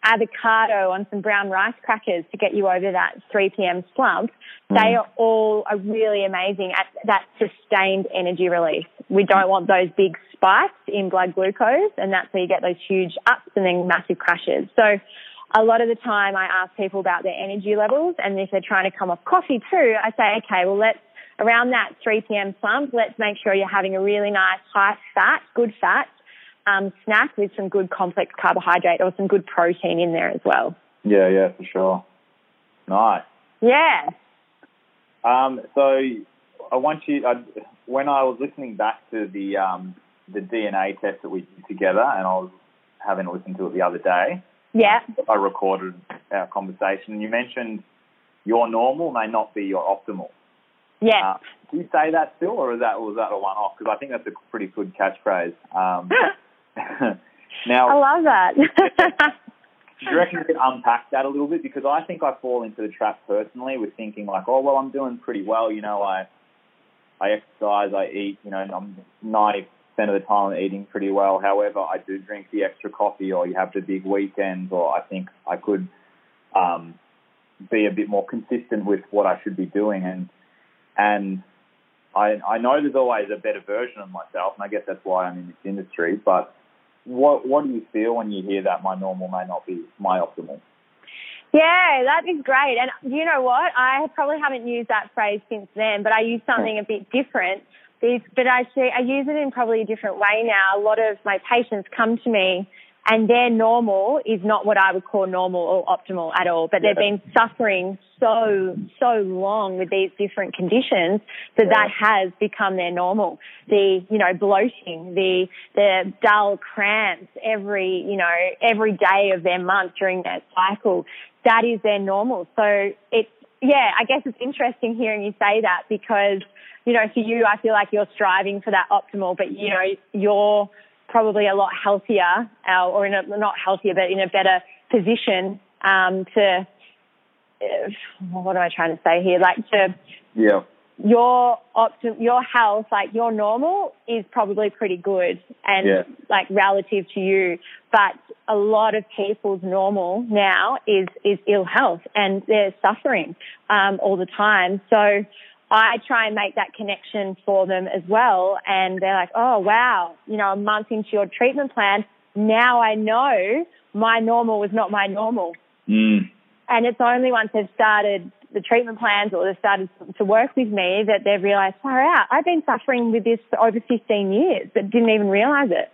avocado on some brown rice crackers to get you over that 3 p.m. slump. Mm. They are all are really amazing at that sustained energy release. We don't want those big spikes in blood glucose, and that's where you get those huge ups and then massive crashes. So a lot of the time I ask people about their energy levels, and if they're trying to come off coffee too, I say, okay, well, let's around that 3 p.m. slump, let's make sure you're having a really nice high fat, good fat um, snack with some good complex carbohydrate or some good protein in there as well. Yeah, yeah, for sure. Nice. Yeah. Um, so I want you. I, when I was listening back to the um, the DNA test that we did together, and I was having a listen to it the other day. Yeah. I recorded our conversation. And you mentioned your normal may not be your optimal. Yeah. Uh, do you say that still, or is that was that a one off? Because I think that's a pretty good catchphrase. Um, now, I love that. do you reckon you could unpack that a little bit? Because I think I fall into the trap personally with thinking like, oh well, I'm doing pretty well. You know, I I exercise, I eat. You know, I'm ninety percent of the time I'm eating pretty well. However, I do drink the extra coffee, or you have the big weekends, or I think I could um, be a bit more consistent with what I should be doing, and and I, I know there's always a better version of myself, and I guess that's why I'm in this industry. But what what do you feel when you hear that my normal may not be my optimal? Yeah, that is great. And you know what? I probably haven't used that phrase since then, but I use something a bit different. But see, I use it in probably a different way now. A lot of my patients come to me and their normal is not what I would call normal or optimal at all. But yeah. they've been suffering so, so long with these different conditions that yeah. that has become their normal. The, you know, bloating, the, the dull cramps every, you know, every day of their month during their cycle, that is their normal. So it's, yeah, I guess it's interesting hearing you say that because, you know, for you, I feel like you're striving for that optimal, but, you know, you're probably a lot healthier uh, or in a, not healthier, but in a better position um, to, uh, what am I trying to say here? Like to, yeah your optim- your health, like your normal, is probably pretty good and Yeah. like relative to you. But a lot of people's normal now is is ill health and they're suffering um, all the time. So I try and make that connection for them as well. And they're like, oh wow, you know, a month into your treatment plan, now I know my normal was not my normal. Mm. And it's only once they've started the treatment plans or they've started to work with me that they've realised, far out, I've been suffering with this for over 15 years, but didn't even realise it.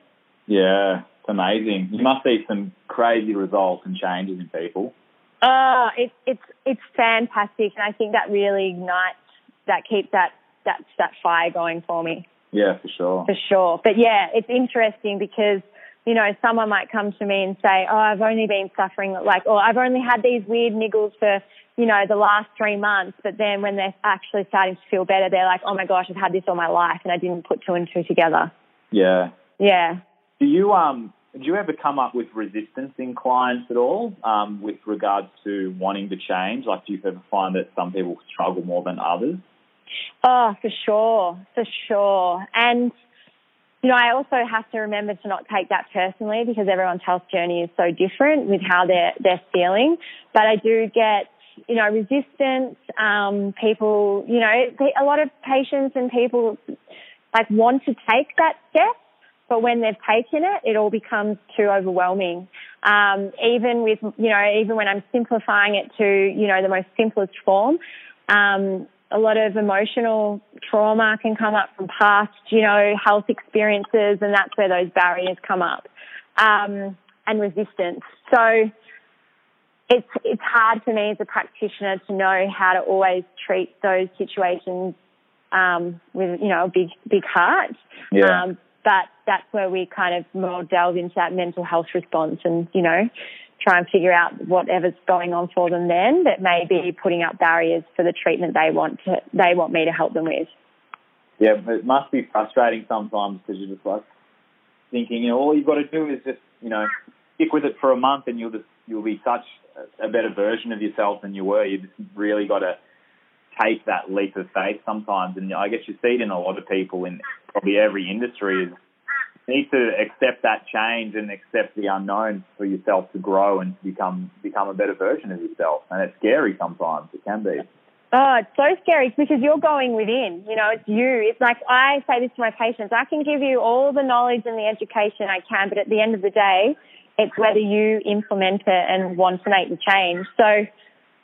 Yeah, it's amazing. You must see some crazy results and changes in people. Oh, it's it's it's fantastic, and I think that really ignites, that keeps that that that fire going for me Yeah, for sure. for sure. But yeah, it's interesting because you know someone might come to me and say, "Oh, I've only been suffering like, or I've only had these weird niggles for you know the last three months," but then when they're actually starting to feel better, they're like, "Oh my gosh, I've had this all my life, and I didn't put two and two together." Yeah. Yeah. Do you um do you ever come up with resistance in clients at all um, with regards to wanting to change? Like, do you ever find that some people struggle more than others? Oh, for sure, for sure. And, you know, I also have to remember to not take that personally because everyone's health journey is so different with how they're, they're feeling. But I do get, you know, resistance, um, people, you know, a lot of patients and people like want to take that step, but when they've taken it, it all becomes too overwhelming. Um, even with, you know, even when I'm simplifying it to, you know, the most simplest form, um, a lot of emotional trauma can come up from past, you know, health experiences, and that's where those barriers come up, um, and resistance. So it's it's hard for me as a practitioner to know how to always treat those situations um, with you know a big big heart. Yeah. Um, but that's where we kind of more delve into that mental health response and you know try and figure out whatever's going on for them then that may be putting up barriers for the treatment they want to they want me to help them with. Yeah, it must be frustrating sometimes because you're just like thinking, you know, all you've got to do is just, you know, stick with it for a month and you'll just you'll be such a better version of yourself than you were. You just really got to take that leap of faith sometimes, and I guess you see it in a lot of people in probably every industry is need to accept that change and accept the unknown for yourself to grow and to become become a better version of yourself. And it's scary sometimes. It can be. Oh, it's so scary because you're going within. You know, it's you. It's like I say this to my patients. I can give you all the knowledge and the education I can, but at the end of the day, it's whether you implement it and want to make the change. So,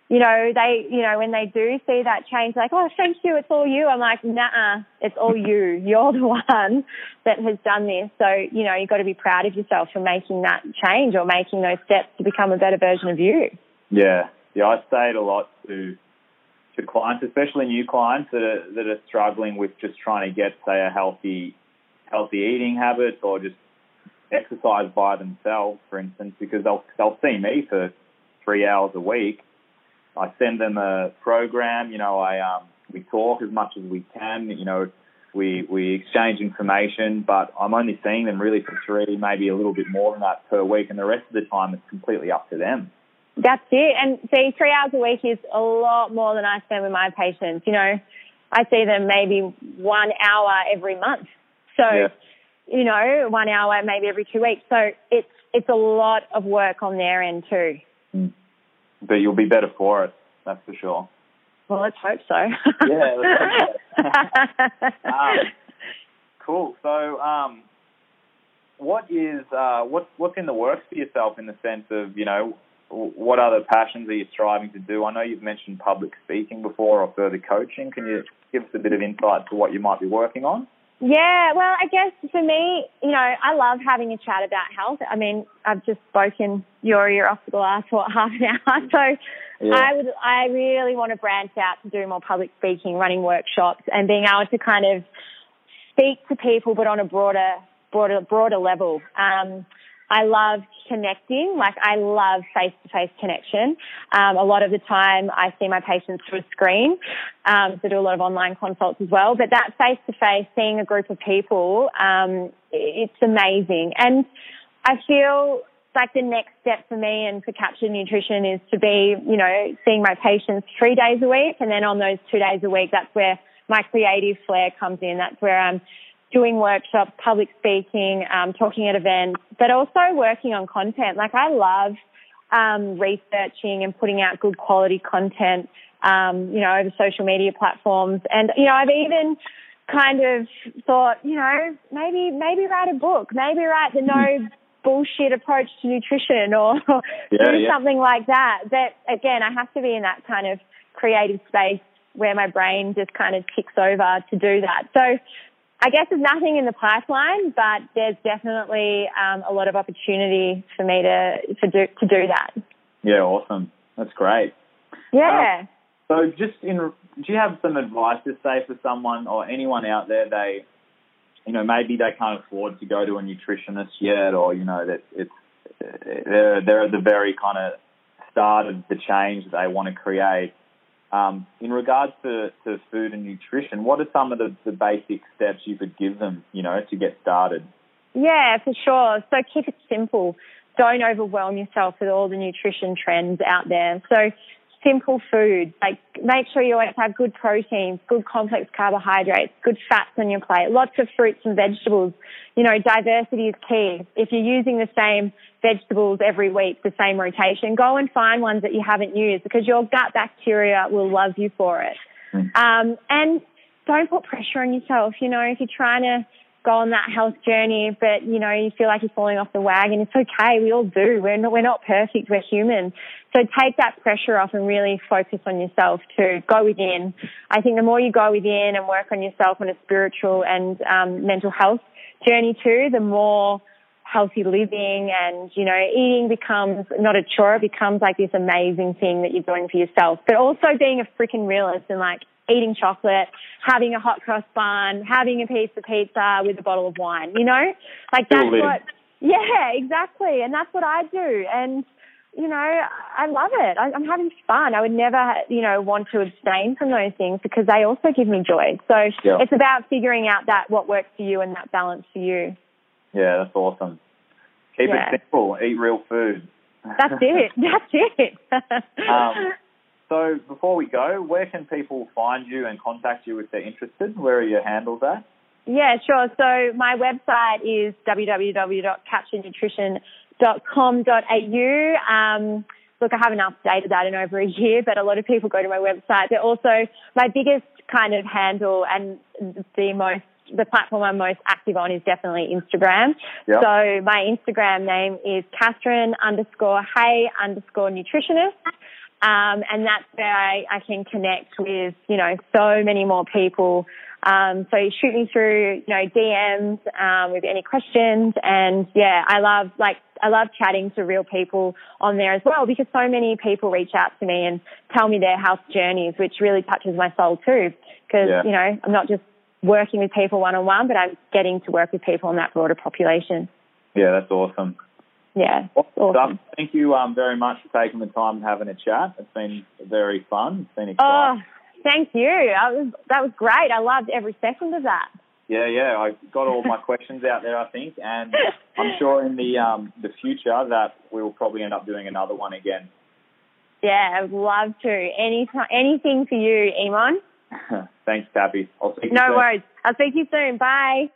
you know, they, you know, when they do see that change, like, oh, thank you, it's all you. I'm like, nah, it's all you. You're the one that has done this. So, you know, you've got to be proud of yourself for making that change or making those steps to become a better version of you. Yeah, yeah. I say it a lot to to clients, especially new clients that are that are struggling with just trying to get, say, a healthy healthy eating habit or just exercise by themselves, for instance, because they'll they'll see me for three hours a week. I send them a program. You know, I um, we talk as much as we can. You know, we we exchange information, but I'm only seeing them really for three, maybe a little bit more than that per week, and the rest of the time it's completely up to them. That's it. And see, three hours a week is a lot more than I spend with my patients. You know, I see them maybe one hour every month. So, Yeah. you know, one hour maybe every two weeks. So it's it's a lot of work on their end too. But you'll be better for it, that's for sure. Well, let's hope so. Yeah, let's hope um, cool. So, um, what is uh, what's what's in the works for yourself in the sense of you know what other passions are you striving to do? I know you've mentioned public speaking before or further coaching. Can you give us a bit of insight to what you might be working on? Yeah, well, I guess for me, you know, I love having a chat about health. I mean, I've just spoken your ear off the last what half an hour, so Yeah. I would, I really want to branch out to do more public speaking, running workshops, and being able to kind of speak to people, but on a broader, broader, broader level. Um, I love connecting. Like I love face to face connection. Um, a lot of the time I see my patients through a screen. Um, so I do a lot of online consults as well. But that face to face, seeing a group of people, um, it's amazing. And I feel like the next step for me and for Captured Nutrition is to be, you know, seeing my patients three days a week. And then on those two days a week, that's where my creative flair comes in. That's where I'm doing workshops, public speaking, um, talking at events, but also working on content. Like I love um, researching and putting out good quality content, um, you know, over social media platforms. And, you know, I've even kind of thought, you know, maybe, maybe write a book, maybe write the no bullshit approach to nutrition or yeah, do yeah. something like that. But again, I have to be in that kind of creative space where my brain just kind of ticks over to do that. So I guess there's nothing in the pipeline, but there's definitely um, a lot of opportunity for me to for do, to do that. Yeah, awesome. That's great. Yeah. Um, so, just in, do you have some advice to say for someone or anyone out there they you know, maybe they can't afford to go to a nutritionist yet, or you know that it's they're they're at the very kind of start of the change that they want to create. Um, in regards to, to food and nutrition, what are some of the, the basic steps you could give them, you know, to get started? Yeah, for sure. So keep it simple. Don't overwhelm yourself with all the nutrition trends out there. So simple food. Like make sure you always have good proteins, good complex carbohydrates, good fats on your plate, lots of fruits and vegetables. You know, diversity is key. If you're using the same vegetables every week, the same rotation, go and find ones that you haven't used because your gut bacteria will love you for it. Mm. Um, and don't put pressure on yourself. You know, if you're trying to go on that health journey, but you know, you feel like you're falling off the wagon. It's okay. We all do. We're not, we're not perfect. We're human. So take that pressure off and really focus on yourself to go within. I think the more you go within and work on yourself on a spiritual and um, mental health journey too, the more healthy living and, you know, eating becomes not a chore. It becomes like this amazing thing that you're doing for yourself, but also being a freaking realist and like eating chocolate, having a hot cross bun, having a piece of pizza with a bottle of wine, you know? Like that's what, yeah, exactly. And that's what I do. And, you know, I love it. I, I'm having fun. I would never, you know, want to abstain from those things because they also give me joy. So yeah. it's about figuring out that what works for you and that balance for you. Yeah, that's awesome. Keep yeah. it simple. Eat real food. That's it. That's it. um, so before we go, where can people find you and contact you if they're interested? Where are your handles at? Yeah, sure. So my website is www.capturednutrition.com.au. Um, look, I haven't updated that in over a year, but a lot of people go to my website. They're also my biggest kind of handle and the most the platform I'm most active on is definitely Instagram. Yep. So my Instagram name is Catherine underscore Hay underscore nutritionist. Um, and that's where I, I, can connect with, you know, so many more people. Um, so shoot me through, you know, DMs, um, with any questions. And yeah, I love, like, I love chatting to real people on there as well because so many people reach out to me and tell me their health journeys, which really touches my soul too. Because, yeah. you know, I'm not just working with people one on one, but I'm getting to work with people in that broader population. Yeah, that's awesome yeah. Awesome. Thank you um, very much for taking the time and having a chat. It's been very fun. It's been exciting. Oh, thank you. I was, that was great. I loved every second of that. Yeah, yeah. I got all my questions out there, I think, and I'm sure in the um, the future that we will probably end up doing another one again. Yeah, I'd love to. Any anything for you, Emon. Thanks, Tappy. I'll speak no you soon. worries. I'll speak to you soon. Bye.